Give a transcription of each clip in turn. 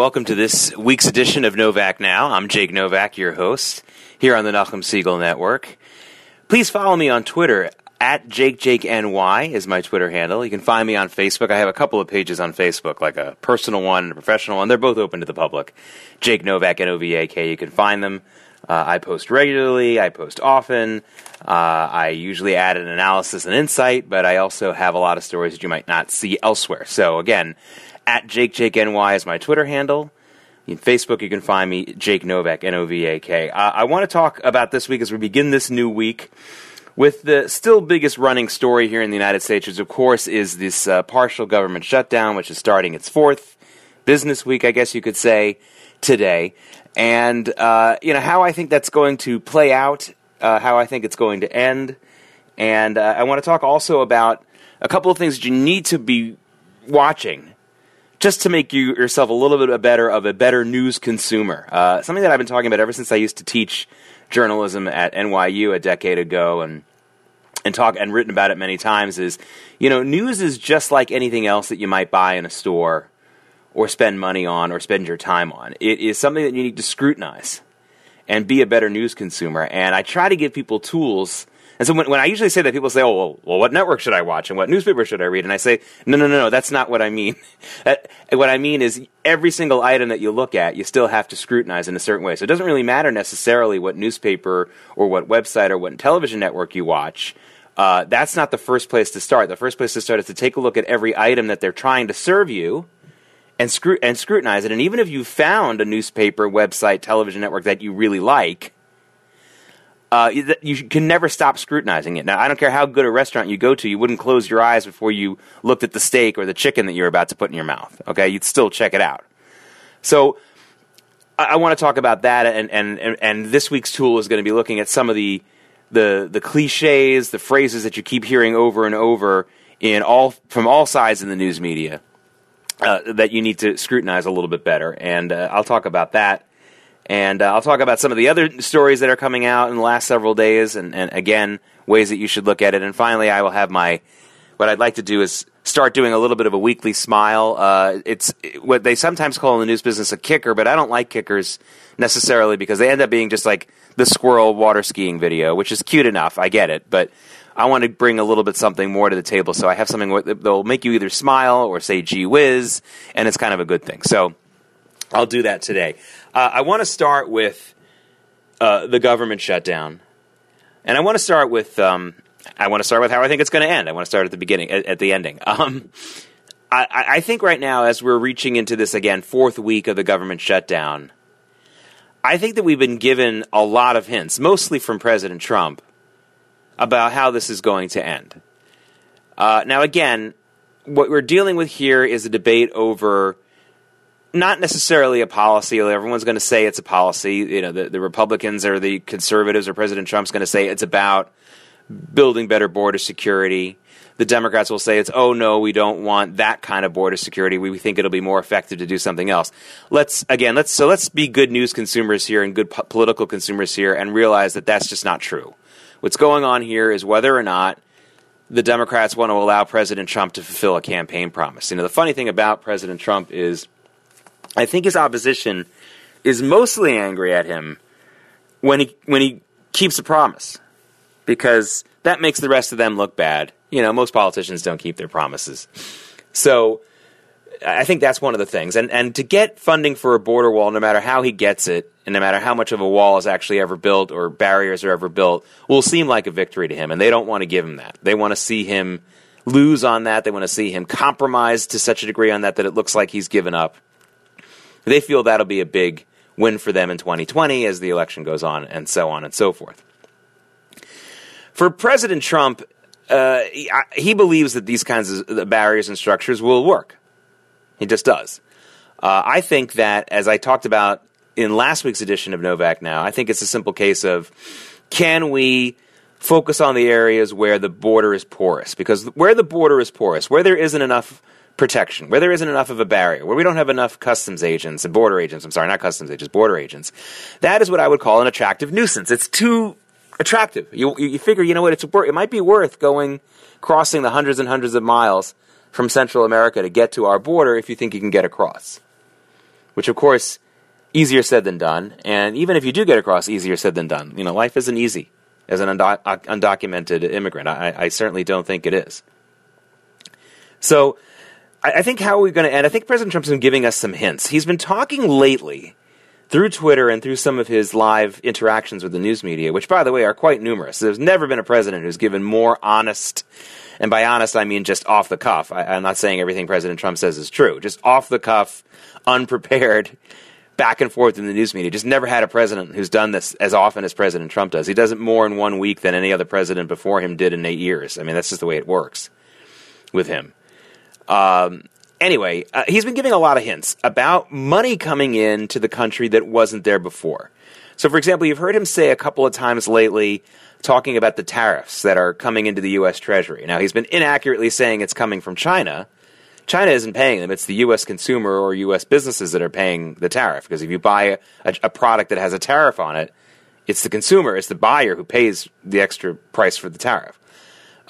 welcome to this week's edition of Novak Now. I'm Jake Novak, your host, here on the Nachum Segal Network. Please follow me on Twitter at JakeJakeNY is my Twitter handle. You can find me on Facebook. I have a couple of pages on Facebook, like a personal one and a professional one. They're both open to the public. Jake Novak, and N-O-V-A-K. You can find them. Uh, I post regularly. I post often. Uh, I usually add an analysis and insight, but I also have a lot of stories that you might not see elsewhere. So again, at JakeJakeNY is my Twitter handle. In Facebook, you can find me, Jake Novak, N-O-V-A-K. Uh, I want to talk about this week as we begin this new week with the still biggest running story here in the United States, which of course is this uh, partial government shutdown, which is starting its fourth business week, I guess you could say, today. And, uh, you know, how I think that's going to play out, uh, how I think it's going to end. And uh, I want to talk also about a couple of things that you need to be watching just to make you yourself a little bit better of a better news consumer. Uh, something that I've been talking about ever since I used to teach journalism at NYU a decade ago, and and talk and written about it many times is, you know, news is just like anything else that you might buy in a store or spend money on or spend your time on. It is something that you need to scrutinize and be a better news consumer. And I try to give people tools and so when, when I usually say that, people say, "Oh, well, well, what network should I watch and what newspaper should I read?" And I say, "No, no, no, no. That's not what I mean. what I mean is every single item that you look at, you still have to scrutinize in a certain way. So it doesn't really matter necessarily what newspaper or what website or what television network you watch." Uh, that's not the first place to start. The first place to start is to take a look at every item that they're trying to serve you and, scru- and scrutinize it. And even if you found a newspaper, website, television network that you really like, uh, you can never stop scrutinizing it. Now, I don't care how good a restaurant you go to, you wouldn't close your eyes before you looked at the steak or the chicken that you're about to put in your mouth. Okay, you'd still check it out. So, I, I want to talk about that, and, and, and, and this week's tool is going to be looking at some of the, the the cliches, the phrases that you keep hearing over and over in all from all sides in the news media uh, that you need to scrutinize a little bit better, and uh, I'll talk about that and uh, I'll talk about some of the other stories that are coming out in the last several days, and, and again, ways that you should look at it. And finally, I will have my what I'd like to do is start doing a little bit of a weekly smile. Uh, it's what they sometimes call in the news business a kicker, but I don't like kickers necessarily because they end up being just like the squirrel water skiing video, which is cute enough. I get it, but I want to bring a little bit something more to the table. So I have something that will make you either smile or say "gee whiz," and it's kind of a good thing. So I'll do that today. Uh, I want to start with uh, the government shutdown, and I want to start with um, I want to start with how I think it's going to end. I want to start at the beginning, at, at the ending. Um, I, I think right now, as we're reaching into this again fourth week of the government shutdown, I think that we've been given a lot of hints, mostly from President Trump, about how this is going to end. Uh, now, again, what we're dealing with here is a debate over not necessarily a policy. Everyone's going to say it's a policy. You know, the, the Republicans or the conservatives or President Trump's going to say it's about building better border security. The Democrats will say it's, oh no, we don't want that kind of border security. We, we think it'll be more effective to do something else. Let's, again, let's, so let's be good news consumers here and good po- political consumers here and realize that that's just not true. What's going on here is whether or not the Democrats want to allow President Trump to fulfill a campaign promise. You know, the funny thing about President Trump is I think his opposition is mostly angry at him when he when he keeps a promise because that makes the rest of them look bad. You know, most politicians don't keep their promises. So I think that's one of the things. And and to get funding for a border wall, no matter how he gets it, and no matter how much of a wall is actually ever built or barriers are ever built, will seem like a victory to him. And they don't want to give him that. They want to see him lose on that. They want to see him compromised to such a degree on that that it looks like he's given up. They feel that'll be a big win for them in 2020 as the election goes on, and so on and so forth. For President Trump, uh, he, he, believes that these kinds of barriers and structures will work. He just does. Uh, I think that, as I talked about in last week's edition of Novak Now, I think it's a simple case of can we focus on the areas where the border is porous? Because where the border is porous, where there isn't enough protection, where there isn't enough of a barrier, where we don't have enough customs agents and border agents, I'm sorry, not customs agents, border agents, that is what I would call an attractive nuisance. It's too attractive. You, you figure, you know what, it's, it might be worth going, crossing the hundreds and hundreds of miles from Central America to get to our border if you think you can get across. which of course easier said than done. And even if you do get across, easier said than done. You know, life isn't easy as an undo- undocumented immigrant. I, I, certainly don't think it is. So I, think how are we going to end? I think President Trump's been giving us some hints. He's been talking lately through Twitter and through some of his live interactions with the news media, which, by the way, are quite numerous. There's never been a president who's given more honest, and by honest, I mean just off the cuff. I, am not saying everything President Trump says is true, just off the cuff, unprepared, back and forth in the news media. Just never had a president who's done this as often as President Trump does. He does it more in one week than any other president before him did in eight years. I mean, that's just the way it works with him. Um, anyway, uh, he's been giving a lot of hints about money coming in to the country that wasn't there before. So, for example, you've heard him say a couple of times lately, talking about the tariffs that are coming into the U.S. Treasury. Now, he's been inaccurately saying it's coming from China. China isn't paying them. It's the U.S. consumer or U.S. businesses that are paying the tariff. Because if you buy a, a, a product that has a tariff on it, it's the consumer, it's the buyer who pays the extra price for the tariff.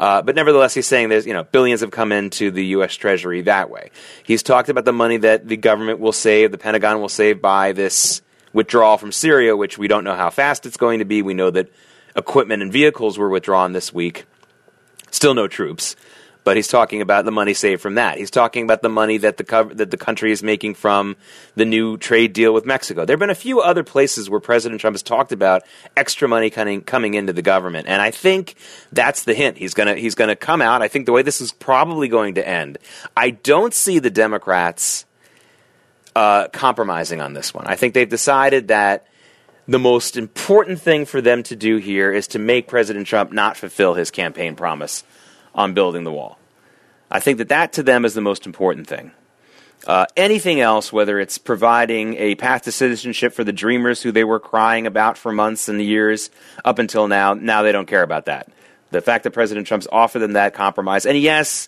Uh, but nevertheless, he's saying there's you know billions have come into the U.S. Treasury that way. He's talked about the money that the government will save, the Pentagon will save by this withdrawal from Syria, which we don't know how fast it's going to be. We know that equipment and vehicles were withdrawn this week. Still no troops but he's talking about the money saved from that. He's talking about the money that the that the country is making from the new trade deal with Mexico. There have been a few other places where President Trump has talked about extra money coming coming into the government, and I think that's the hint. He's gonna he's gonna come out. I think the way this is probably going to end. I don't see the Democrats uh, compromising on this one. I think they've decided that the most important thing for them to do here is to make President Trump not fulfill his campaign promise on building the wall. I think that that to them is the most important thing. Uh, anything else, whether it's providing a path to citizenship for the dreamers who they were crying about for months and years up until now, now they don't care about that. The fact that President Trump's offered them that compromise, and yes,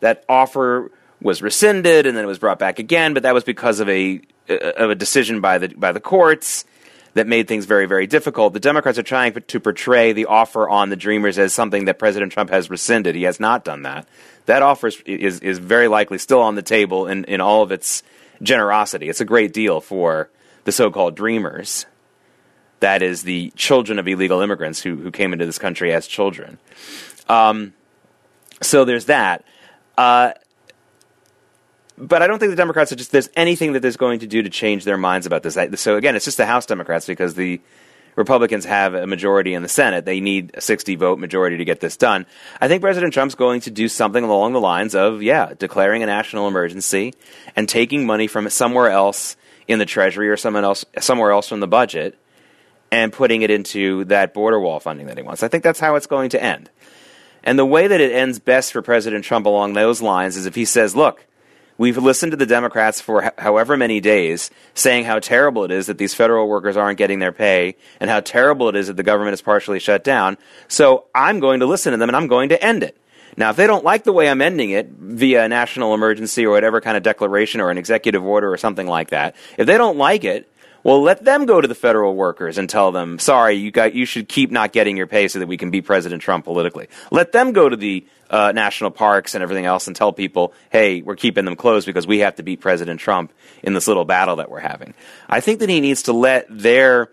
that offer was rescinded and then it was brought back again, but that was because of a of a decision by the by the courts that made things very, very difficult. The Democrats are trying to portray the offer on the Dreamers as something that President Trump has rescinded. He has not done that. That offer is, is, is very likely still on the table in, in all of its generosity. It's a great deal for the so called Dreamers. That is the children of illegal immigrants who, who came into this country as children. Um, so there's that. Uh, but I don't think the Democrats are just there's anything that there's going to do to change their minds about this. So again, it's just the House Democrats because the Republicans have a majority in the Senate. They need a 60 vote majority to get this done. I think President Trump's going to do something along the lines of, yeah, declaring a national emergency and taking money from somewhere else in the Treasury or someone else, somewhere else from the budget and putting it into that border wall funding that he wants. I think that's how it's going to end. And the way that it ends best for President Trump along those lines is if he says, look, We've listened to the Democrats for however many days saying how terrible it is that these federal workers aren't getting their pay and how terrible it is that the government is partially shut down. So I'm going to listen to them and I'm going to end it. Now, if they don't like the way I'm ending it via a national emergency or whatever kind of declaration or an executive order or something like that, if they don't like it, well, let them go to the federal workers and tell them, sorry, you got, you should keep not getting your pay so that we can beat President Trump politically. Let them go to the uh, national parks and everything else and tell people, hey, we're keeping them closed because we have to beat President Trump in this little battle that we're having. I think that he needs to let their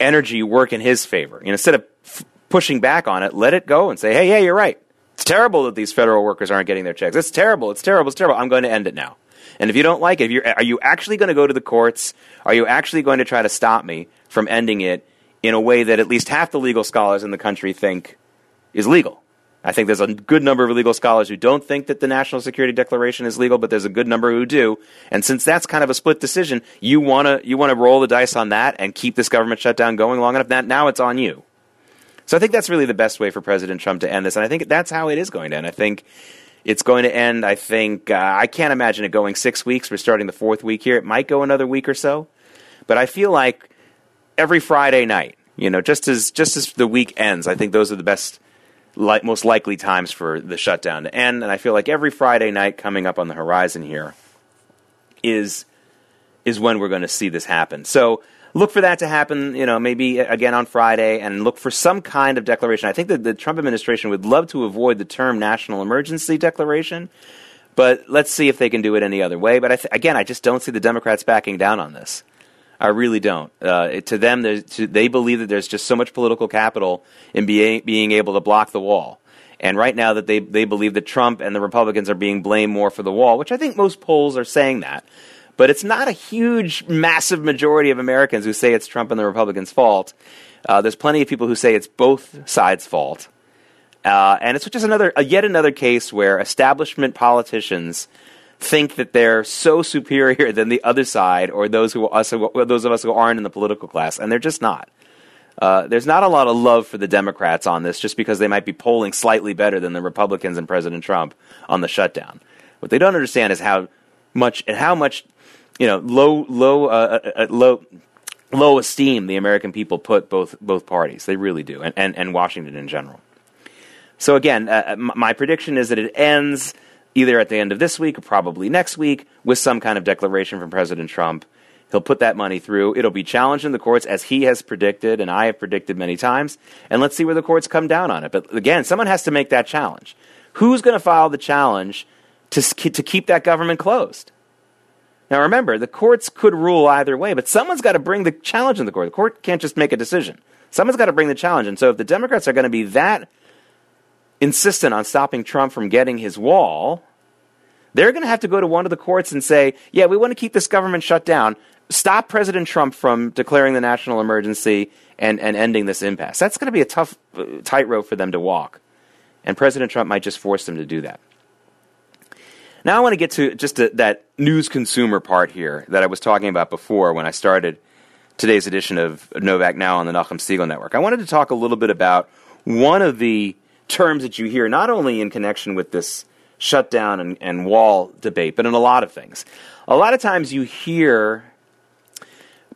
energy work in his favor. You know, instead of f- pushing back on it, let it go and say, hey, yeah, you're right. It's terrible that these federal workers aren't getting their checks. It's terrible. It's terrible. It's terrible. I'm going to end it now. And if you don't like it, if you're, are you actually going to go to the courts? Are you actually going to try to stop me from ending it in a way that at least half the legal scholars in the country think is legal? I think there's a good number of legal scholars who don't think that the National Security Declaration is legal, but there's a good number who do. And since that's kind of a split decision, you want to you want to roll the dice on that and keep this government shutdown going long enough. That now it's on you. So I think that's really the best way for President Trump to end this, and I think that's how it is going to end. I think it's going to end, I think, uh, I can't imagine it going six weeks. We're starting the fourth week here. It might go another week or so. But I feel like every Friday night, you know, just as, just as the week ends, I think those are the best, li- most likely times for the shutdown to end. And I feel like every Friday night coming up on the horizon here is, is when we're going to see this happen. So, look for that to happen, you know, maybe again on Friday, and look for some kind of declaration. I think that the Trump administration would love to avoid the term national emergency declaration, But let's see if they can do it any other way. But I th- again, I just don't see the Democrats backing down on this. I really don't. Uh, to them, to, they believe that there's just so much political capital in being, being able to block the wall. And right now, that they, they believe that Trump and the Republicans are being blamed more for the wall, which I think most polls are saying that. But it's not a huge, massive majority of Americans who say it's Trump and the Republicans' fault. Uh, there's plenty of people who say it's both sides' fault. Uh, and it's just another, yet another case where establishment politicians think that they're so superior than the other side or those who us those of us who aren't in the political class, and they're just not. Uh, there's not a lot of love for the Democrats on this, just because they might be polling slightly better than the Republicans and President Trump on the shutdown. What they don't understand is how much and how much you know low low uh, uh, uh low low esteem the American people put both both parties. They really do, and and, and Washington in general. So again, uh, my prediction is that it ends either at the end of this week or probably next week with some kind of declaration from President Trump. He'll put that money through. It'll be challenged in the courts as he has predicted and I have predicted many times. And let's see where the courts come down on it. But again, someone has to make that challenge. Who's going to file the challenge to, to keep that government closed? Now remember, the courts could rule either way, but someone's got to bring the challenge in the court. The court can't just make a decision. Someone's got to bring the challenge. And so if the Democrats are going to be that insistent on stopping Trump from getting his wall, they're going to have to go to one of the courts and say, yeah, we want to keep this government shut down. Stop President Trump from declaring the national emergency and, and ending this impasse. That's going to be a tough uh, tightrope for them to walk. And President Trump might just force them to do that. Now I want to get to just a, that news consumer part here that I was talking about before when I started today's edition of Novak Now on the Nachum Segal Network. I wanted to talk a little bit about one of the terms that you hear, not only in connection with this shutdown and, and wall debate, but in a lot of things. A lot of times you hear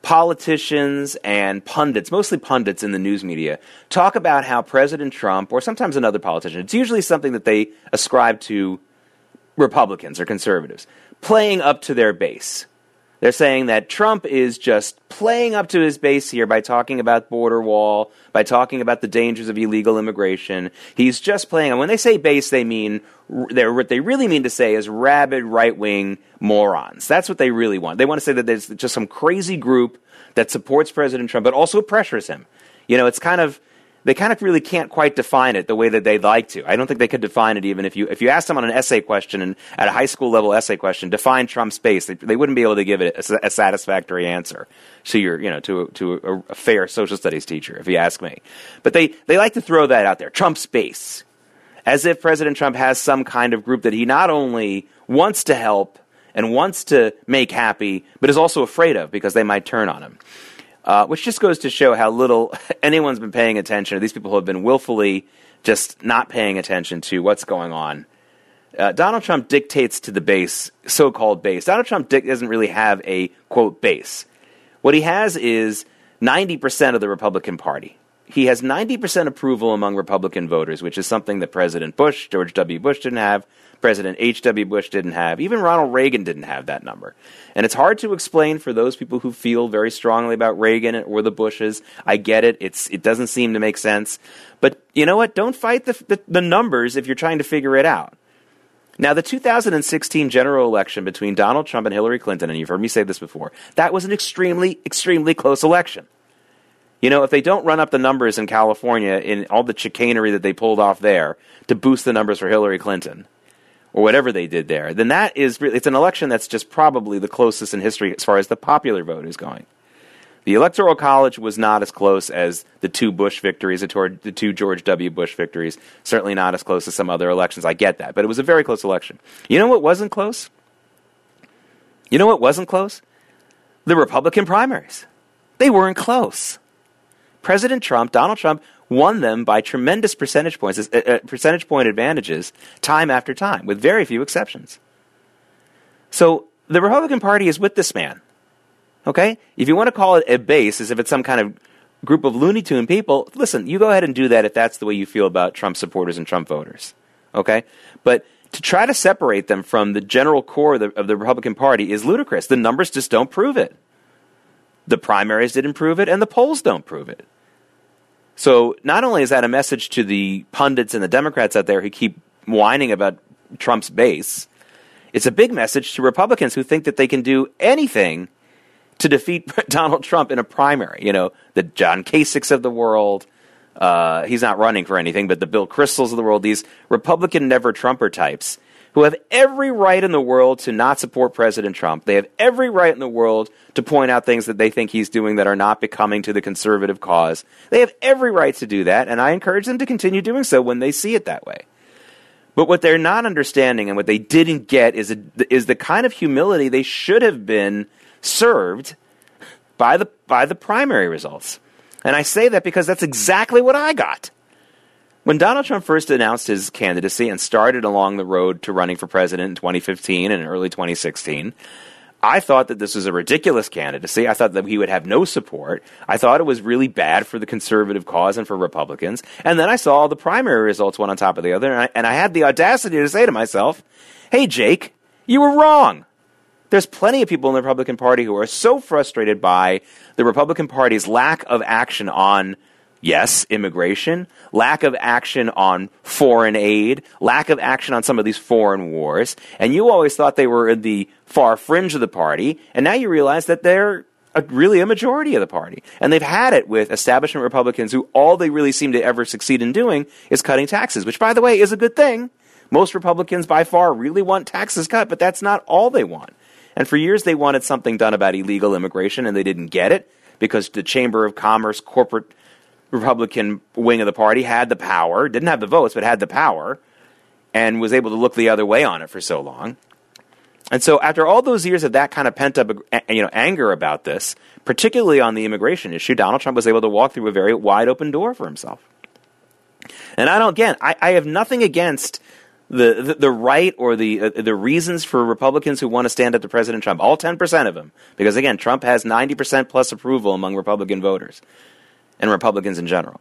politicians and pundits, mostly pundits in the news media, talk about how President Trump, or sometimes another politician, it's usually something that they ascribe to Republicans or conservatives, playing up to their base. They're saying that Trump is just playing up to his base here by talking about border wall, by talking about the dangers of illegal immigration. He's just playing. And when they say base, they mean what they really mean to say is rabid right wing morons. That's what they really want. They want to say that there's just some crazy group that supports President Trump, but also pressures him. You know, it's kind of they kind of really can't quite define it the way that they'd like to. I don't think they could define it even if you if you asked them on an essay question and at a high school level essay question, define Trump's base, they, they wouldn't be able to give it a, a satisfactory answer to your you know to to a, a, fair social studies teacher, if you ask me. But they they like to throw that out there, Trump's base, as if President Trump has some kind of group that he not only wants to help and wants to make happy, but is also afraid of because they might turn on him uh, which just goes to show how little anyone's been paying attention. to These people who have been willfully just not paying attention to what's going on. Uh, Donald Trump dictates to the base, so-called base. Donald Trump doesn't really have a quote base. What he has is 90% of the Republican Party. He has 90% approval among Republican voters, which is something that President Bush, George W. Bush didn't have, President H.W. Bush didn't have. Even Ronald Reagan didn't have that number. And it's hard to explain for those people who feel very strongly about Reagan or the Bushes. I get it. It's, it doesn't seem to make sense. But you know what? Don't fight the, the, the numbers if you're trying to figure it out. Now, the 2016 general election between Donald Trump and Hillary Clinton, and you've heard me say this before, that was an extremely, extremely close election. You know, if they don't run up the numbers in California in all the chicanery that they pulled off there to boost the numbers for Hillary Clinton, or whatever they did there, then that is really it's an election that's just probably the closest in history as far as the popular vote is going. The Electoral College was not as close as the two Bush victories, the two George W. Bush victories. Certainly not as close as some other elections. I get that, but it was a very close election. You know what wasn't close? You know what wasn't close? The Republican primaries. They weren't close. President Trump, Donald Trump, won them by tremendous percentage points, uh, uh, percentage point advantages, time after time, with very few exceptions. So the Republican Party is with this man. Okay? If you want to call it a base, as if it's some kind of group of Looney Tune people, listen, you go ahead and do that if that's the way you feel about Trump supporters and Trump voters. Okay? But to try to separate them from the general core of the, of the Republican Party is ludicrous. The numbers just don't prove it. The primaries didn't prove it, and the polls don't prove it. So not only is that a message to the pundits and the Democrats out there who keep whining about Trump's base, It's a big message to Republicans who think that they can do anything to defeat Donald Trump in a primary. You know, the John Kasichs of the world. Uh, he's not running for anything, but the Bill Kristols of the world, these Republican never Trumper types who have every right in the world to not support President Trump. They have every right in the world to point out things that they think he's doing that are not becoming to the conservative cause. They have every right to do that, and I encourage them to continue doing so when they see it that way. But what they're not understanding and what they didn't get is, a, is the kind of humility they should have been served by the, by the primary results. And I say that because that's exactly what I got. When Donald Trump first announced his candidacy and started along the road to running for president in 2015 and early 2016, I thought that this was a ridiculous candidacy. I thought that he would have no support. I thought it was really bad for the conservative cause and for Republicans. And then I saw the primary results one on top of the other, and I, and I had the audacity to say to myself, hey, Jake, you were wrong. There's plenty of people in the Republican Party who are so frustrated by the Republican Party's lack of action on Yes, immigration, lack of action on foreign aid, lack of action on some of these foreign wars. And you always thought they were in the far fringe of the party, and now you realize that they're a, really a majority of the party. And they've had it with establishment Republicans who all they really seem to ever succeed in doing is cutting taxes, which, by the way, is a good thing. Most Republicans by far really want taxes cut, but that's not all they want. And for years they wanted something done about illegal immigration, and they didn't get it because the Chamber of Commerce corporate Republican wing of the party had the power, didn't have the votes, but had the power, and was able to look the other way on it for so long. And so, after all those years of that kind of pent up, you know, anger about this, particularly on the immigration issue, Donald Trump was able to walk through a very wide open door for himself. And I don't, again, I, I have nothing against the, the, the right or the uh, the reasons for Republicans who want to stand up to President Trump, all ten percent of them, because again, Trump has ninety percent plus approval among Republican voters and Republicans in general.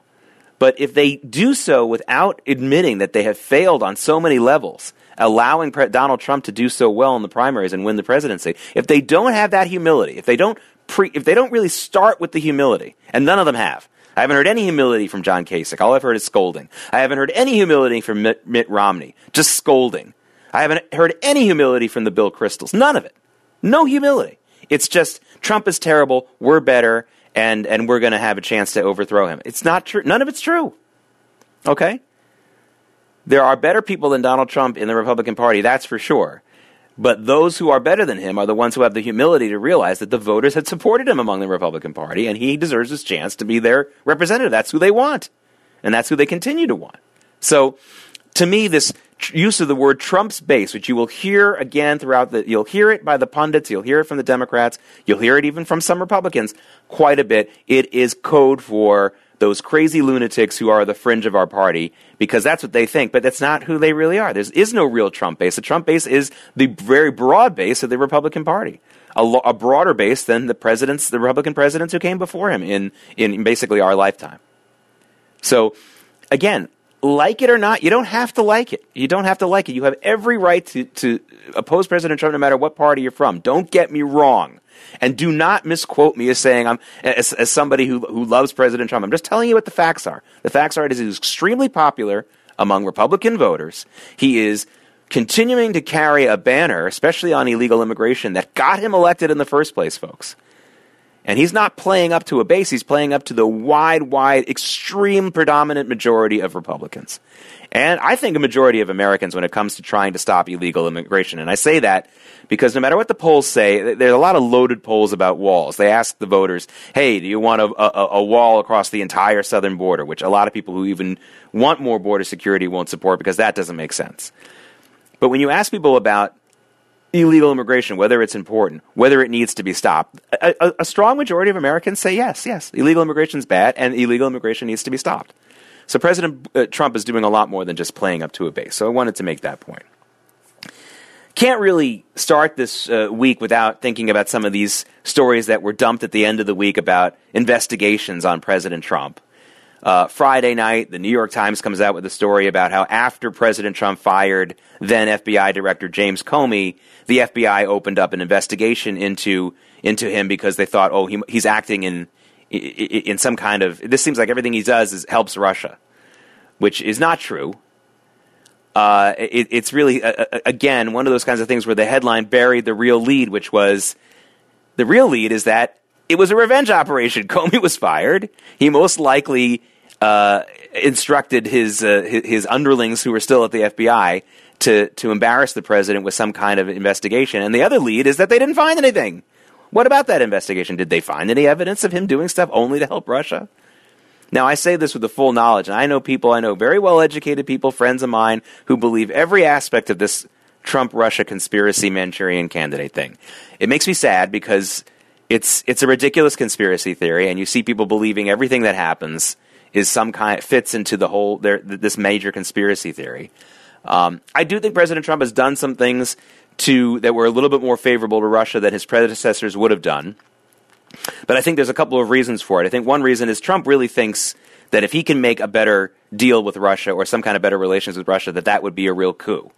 But if they do so without admitting that they have failed on so many levels, allowing Pre- Donald Trump to do so well in the primaries and win the presidency, if they don't have that humility, if they don't pre- if they don't really start with the humility, and none of them have. I haven't heard any humility from John Kasich. All I've heard is scolding. I haven't heard any humility from Mitt, Mitt Romney, just scolding. I haven't heard any humility from the Bill Kristols. None of it. No humility. It's just Trump is terrible, we're better, and and we're going to have a chance to overthrow him. It's not true. None of it's true. Okay? There are better people than Donald Trump in the Republican Party, that's for sure. But those who are better than him are the ones who have the humility to realize that the voters had supported him among the Republican Party, and he deserves his chance to be their representative. That's who they want, and that's who they continue to want. So, to me, this use of the word Trump's base, which you will hear again throughout the, you'll hear it by the pundits, you'll hear it from the Democrats, you'll hear it even from some Republicans quite a bit. It is code for those crazy lunatics who are the fringe of our party because that's what they think, but that's not who they really are. There is no real Trump base. The Trump base is the very broad base of the Republican Party. A, lo- a broader base than the presidents, the Republican presidents who came before him in, in basically our lifetime. So, again, like it or not, you don't have to like it. You don't have to like it. You have every right to, to oppose President Trump no matter what party you're from. Don't get me wrong. And do not misquote me as saying I'm as, as somebody who, who loves President Trump. I'm just telling you what the facts are. The facts are that he's extremely popular among Republican voters. He is continuing to carry a banner, especially on illegal immigration, that got him elected in the first place, folks. And he's not playing up to a base, he's playing up to the wide, wide, extreme predominant majority of Republicans. And I think a majority of Americans when it comes to trying to stop illegal immigration. And I say that because no matter what the polls say, there's a lot of loaded polls about walls. They ask the voters, hey, do you want a, a, a wall across the entire southern border? Which a lot of people who even want more border security won't support because that doesn't make sense. But when you ask people about illegal immigration, whether it's important, whether it needs to be stopped. A, a, a strong majority of Americans say yes, yes, illegal immigration is bad and illegal immigration needs to be stopped. So President uh, Trump is doing a lot more than just playing up to a base. So I wanted to make that point. Can't really start this uh, week without thinking about some of these stories that were dumped at the end of the week about investigations on President Trump. Uh, Friday night, the New York Times comes out with a story about how after President Trump fired then FBI Director James Comey, the FBI opened up an investigation into into him because they thought, oh, he, he's acting in in some kind of. This seems like everything he does is, helps Russia, which is not true. uh, it, it's really uh, again one of those kinds of things where the headline buried the real lead, which was the real lead is that it was a revenge operation. Comey was fired. He most likely uh, instructed his, uh, his underlings who were still at the FBI to to embarrass the president with some kind of investigation. And the other lead is that they didn't find anything. What about that investigation? Did they find any evidence of him doing stuff only to help Russia? Now, I say this with the full knowledge, and I know people, I know very well educated people, friends of mine, who believe every aspect of this Trump Russia conspiracy Manchurian candidate thing. It makes me sad because it's, it's a ridiculous conspiracy theory, and you see people believing everything that happens is some kind, fits into the whole, their, this major conspiracy theory. Um, I do think President Trump has done some things to, that were a little bit more favorable to Russia than his predecessors would have done. But I think there's a couple of reasons for it. I think one reason is Trump really thinks that if he can make a better deal with Russia or some kind of better relations with Russia, that that would be a real coup.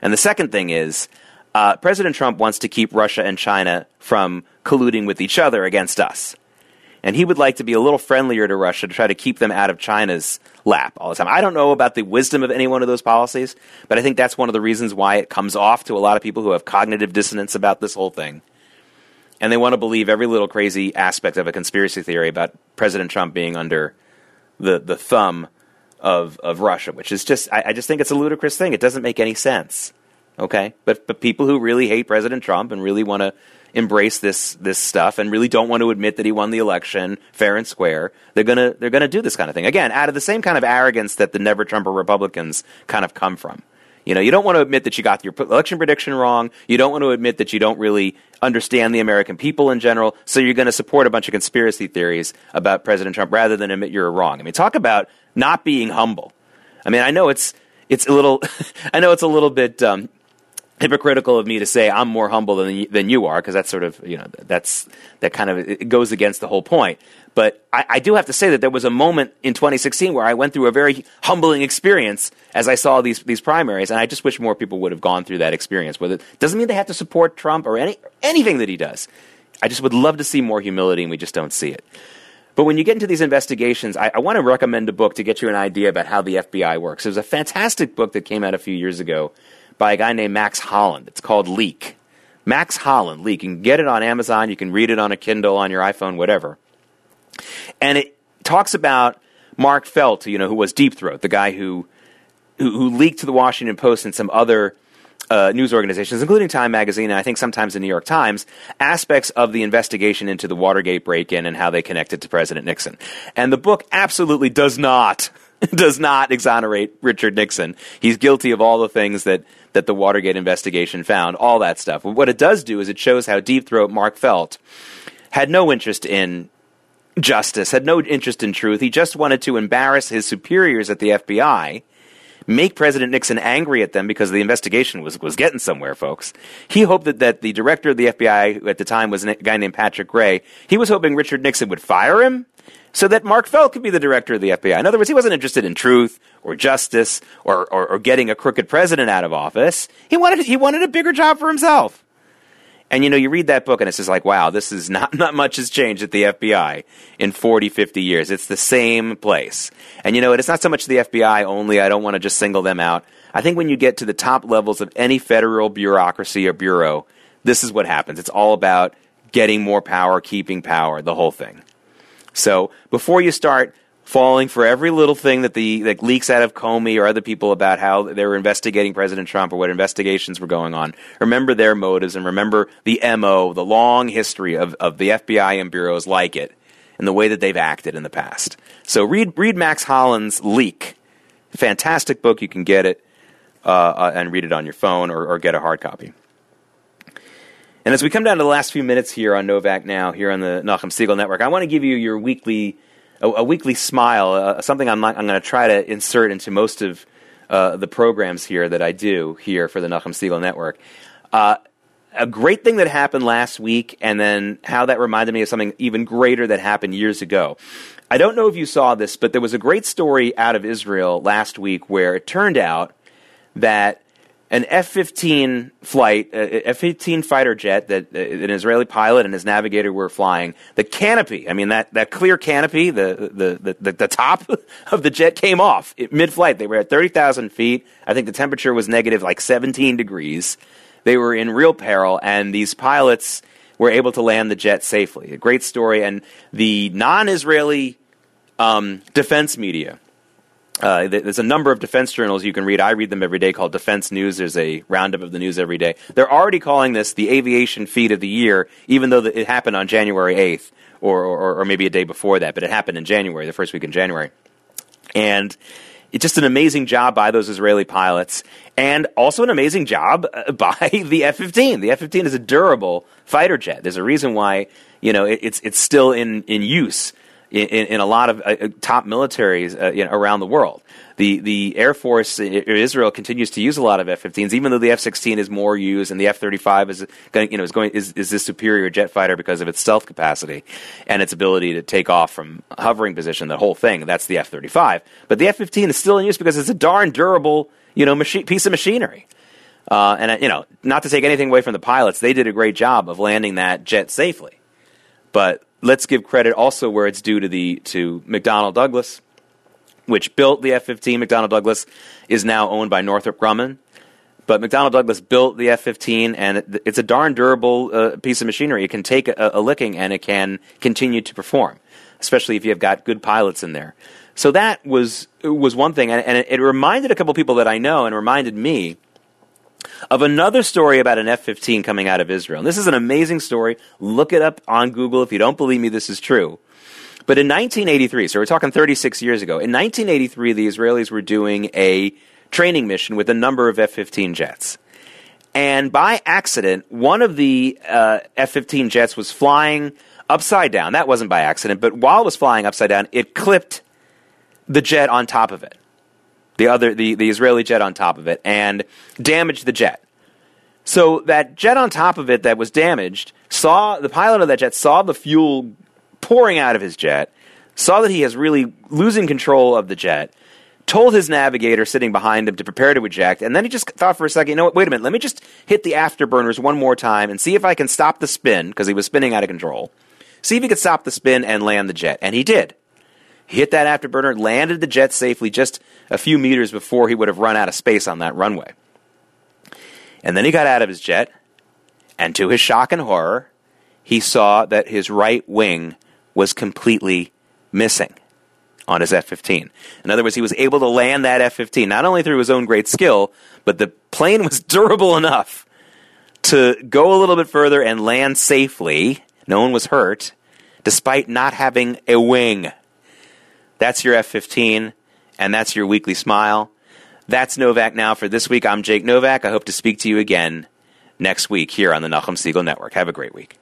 And the second thing is uh, President Trump wants to keep Russia and China from colluding with each other against us. And he would like to be a little friendlier to Russia to try to keep them out of China's lap all the time. I don't know about the wisdom of any one of those policies, but I think that's one of the reasons why it comes off to a lot of people who have cognitive dissonance about this whole thing and they want to believe every little crazy aspect of a conspiracy theory about President Trump being under the the thumb of of Russia, which is just I, I, just think it's a ludicrous thing. It doesn't make any sense. Okay, but but people who really hate President Trump and really want to embrace this this stuff and really don't want to admit that he won the election fair and square, they're gonna they're gonna do this kind of thing again out of the same kind of arrogance that the never Trumper Republicans kind of come from. You know, you don't want to admit that you got your election prediction wrong. You don't want to admit that you don't really understand the American people in general. So you're going to support a bunch of conspiracy theories about President Trump rather than admit you're wrong. I mean, talk about not being humble. I mean, I know it's it's a little, I know it's a little bit um, hypocritical of me to say I'm more humble than than you are because that's sort of you know that's that kind of it goes against the whole point. But I, I, do have to say that there was a moment in 2016 where I went through a very humbling experience as I saw these these primaries, and I just wish more people would have gone through that experience. With it doesn't mean they have to support Trump or any anything that he does. I just would love to see more humility, and we just don't see it. But when you get into these investigations, I, I want to recommend a book to get you an idea about how the FBI works. There's a fantastic book that came out a few years ago by a guy named Max Holland. It's called Leak. Max Holland, Leak. You can get it on Amazon. You can read it on a Kindle, on your iPhone, whatever. And it talks about Mark Felt, you know, who was Deep Throat, the guy who who, who leaked to the Washington Post and some other uh, news organizations, including Time Magazine, and I think sometimes the New York Times, aspects of the investigation into the Watergate break-in and how they connected to President Nixon. And the book absolutely does not does not exonerate Richard Nixon. He's guilty of all the things that that the Watergate investigation found, all that stuff. What it does do is it shows how deep throat Mark Felt had no interest in justice, had no interest in truth. He just wanted to embarrass his superiors at the FBI, make President Nixon angry at them because the investigation was, was getting somewhere, folks. He hoped that, that the director of the FBI, at the time was a guy named Patrick Gray, he was hoping Richard Nixon would fire him so that Mark Felt could be the director of the FBI. In other words, he wasn't interested in truth or justice or, or, or getting a crooked president out of office. He wanted, he wanted a bigger job for himself. And you know, you read that book and it's just like, wow, this is not, not much has changed at the FBI in 40, 50 years. It's the same place. And you know, it's not so much the FBI only. I don't want to just single them out. I think when you get to the top levels of any federal bureaucracy or bureau, this is what happens. It's all about getting more power, keeping power, the whole thing. So before you start falling for every little thing that the that leaks out of Comey or other people about how they were investigating President Trump or what investigations were going on. Remember their motives and remember the MO, the long history of, of the FBI and bureaus like it and the way that they've acted in the past. So read read Max Holland's Leak. Fantastic book. You can get it uh, uh, and read it on your phone or, or get a hard copy. And as we come down to the last few minutes here on Novak Now, here on the Nachum Segal Network, I want to give you your weekly a, a weekly smile, uh, something I'm, I'm going to try to insert into most of uh, the programs here that I do here for the Nachum Segal Network. Uh, a great thing that happened last week, and then how that reminded me of something even greater that happened years ago. I don't know if you saw this, but there was a great story out of Israel last week where it turned out that an F-15 flight, uh, F-15 fighter jet that uh, an Israeli pilot and his navigator were flying. The canopy, I mean that, that clear canopy, the, the, the, the, top of the jet came off mid-flight. They were at 30,000 feet. I think the temperature was negative like 17 degrees. They were in real peril, and these pilots were able to land the jet safely. A great story, and the non-Israeli um, defense media uh, there's a number of defense journals you can read. I read them every day called Defense News. There's a roundup of the news every day. They're already calling this the aviation feat of the year, even though it happened on January 8th or, or, or maybe a day before that, but it happened in January, the first week in January. And it's just an amazing job by those Israeli pilots, and also an amazing job uh, by the F-15. The F-15 is a durable fighter jet. There's a reason why you know it's it's still in in use in, in a lot of uh, uh, top militaries uh, around the world. The the Air Force Israel continues to use a lot of F-15s, even though the F-16 is more used and the F-35 is going, you know is going is, is this superior jet fighter because of its stealth capacity and its ability to take off from hovering position. The whole thing that's the F-35, but the F-15 is still in use because it's a darn durable you know machi- piece of machinery. Uh, and you know, not to take anything away from the pilots, they did a great job of landing that jet safely. But let's give credit also where it's due to the to McDonnell Douglas, which built the F-15. McDonnell Douglas is now owned by Northrop Grumman, but McDonnell Douglas built the F-15, and it, it's a darn durable uh, piece of machinery. It can take a, a licking, and it can continue to perform, especially if you have got good pilots in there. So that was was one thing, and, and it, it reminded a couple people that I know, and reminded me of another story about an F 15 coming out of Israel. And this is an amazing story. Look it up on Google. If you don't believe me, this is true. But in 1983, so we're talking 36 years ago, in 1983, the Israelis were doing a training mission with a number of F 15 jets. And by accident, one of the uh, F 15 jets was flying upside down. That wasn't by accident, but while it was flying upside down, it clipped the jet on top of it the other the, the Israeli jet on top of it and damaged the jet. So that jet on top of it that was damaged saw the pilot of that jet saw the fuel pouring out of his jet, saw that he is really losing control of the jet, told his navigator sitting behind him to prepare to eject, and then he just thought for a second, you know what, wait a minute, let me just hit the afterburners one more time and see if I can stop the spin, because he was spinning out of control. See if he could stop the spin and land the jet. And he did. Hit that afterburner, landed the jet safely just a few meters before he would have run out of space on that runway. And then he got out of his jet, and to his shock and horror, he saw that his right wing was completely missing on his F 15. In other words, he was able to land that F 15 not only through his own great skill, but the plane was durable enough to go a little bit further and land safely. No one was hurt, despite not having a wing. That's your F 15, and that's your weekly smile. That's Novak Now for this week. I'm Jake Novak. I hope to speak to you again next week here on the Nachum Segal Network. Have a great week.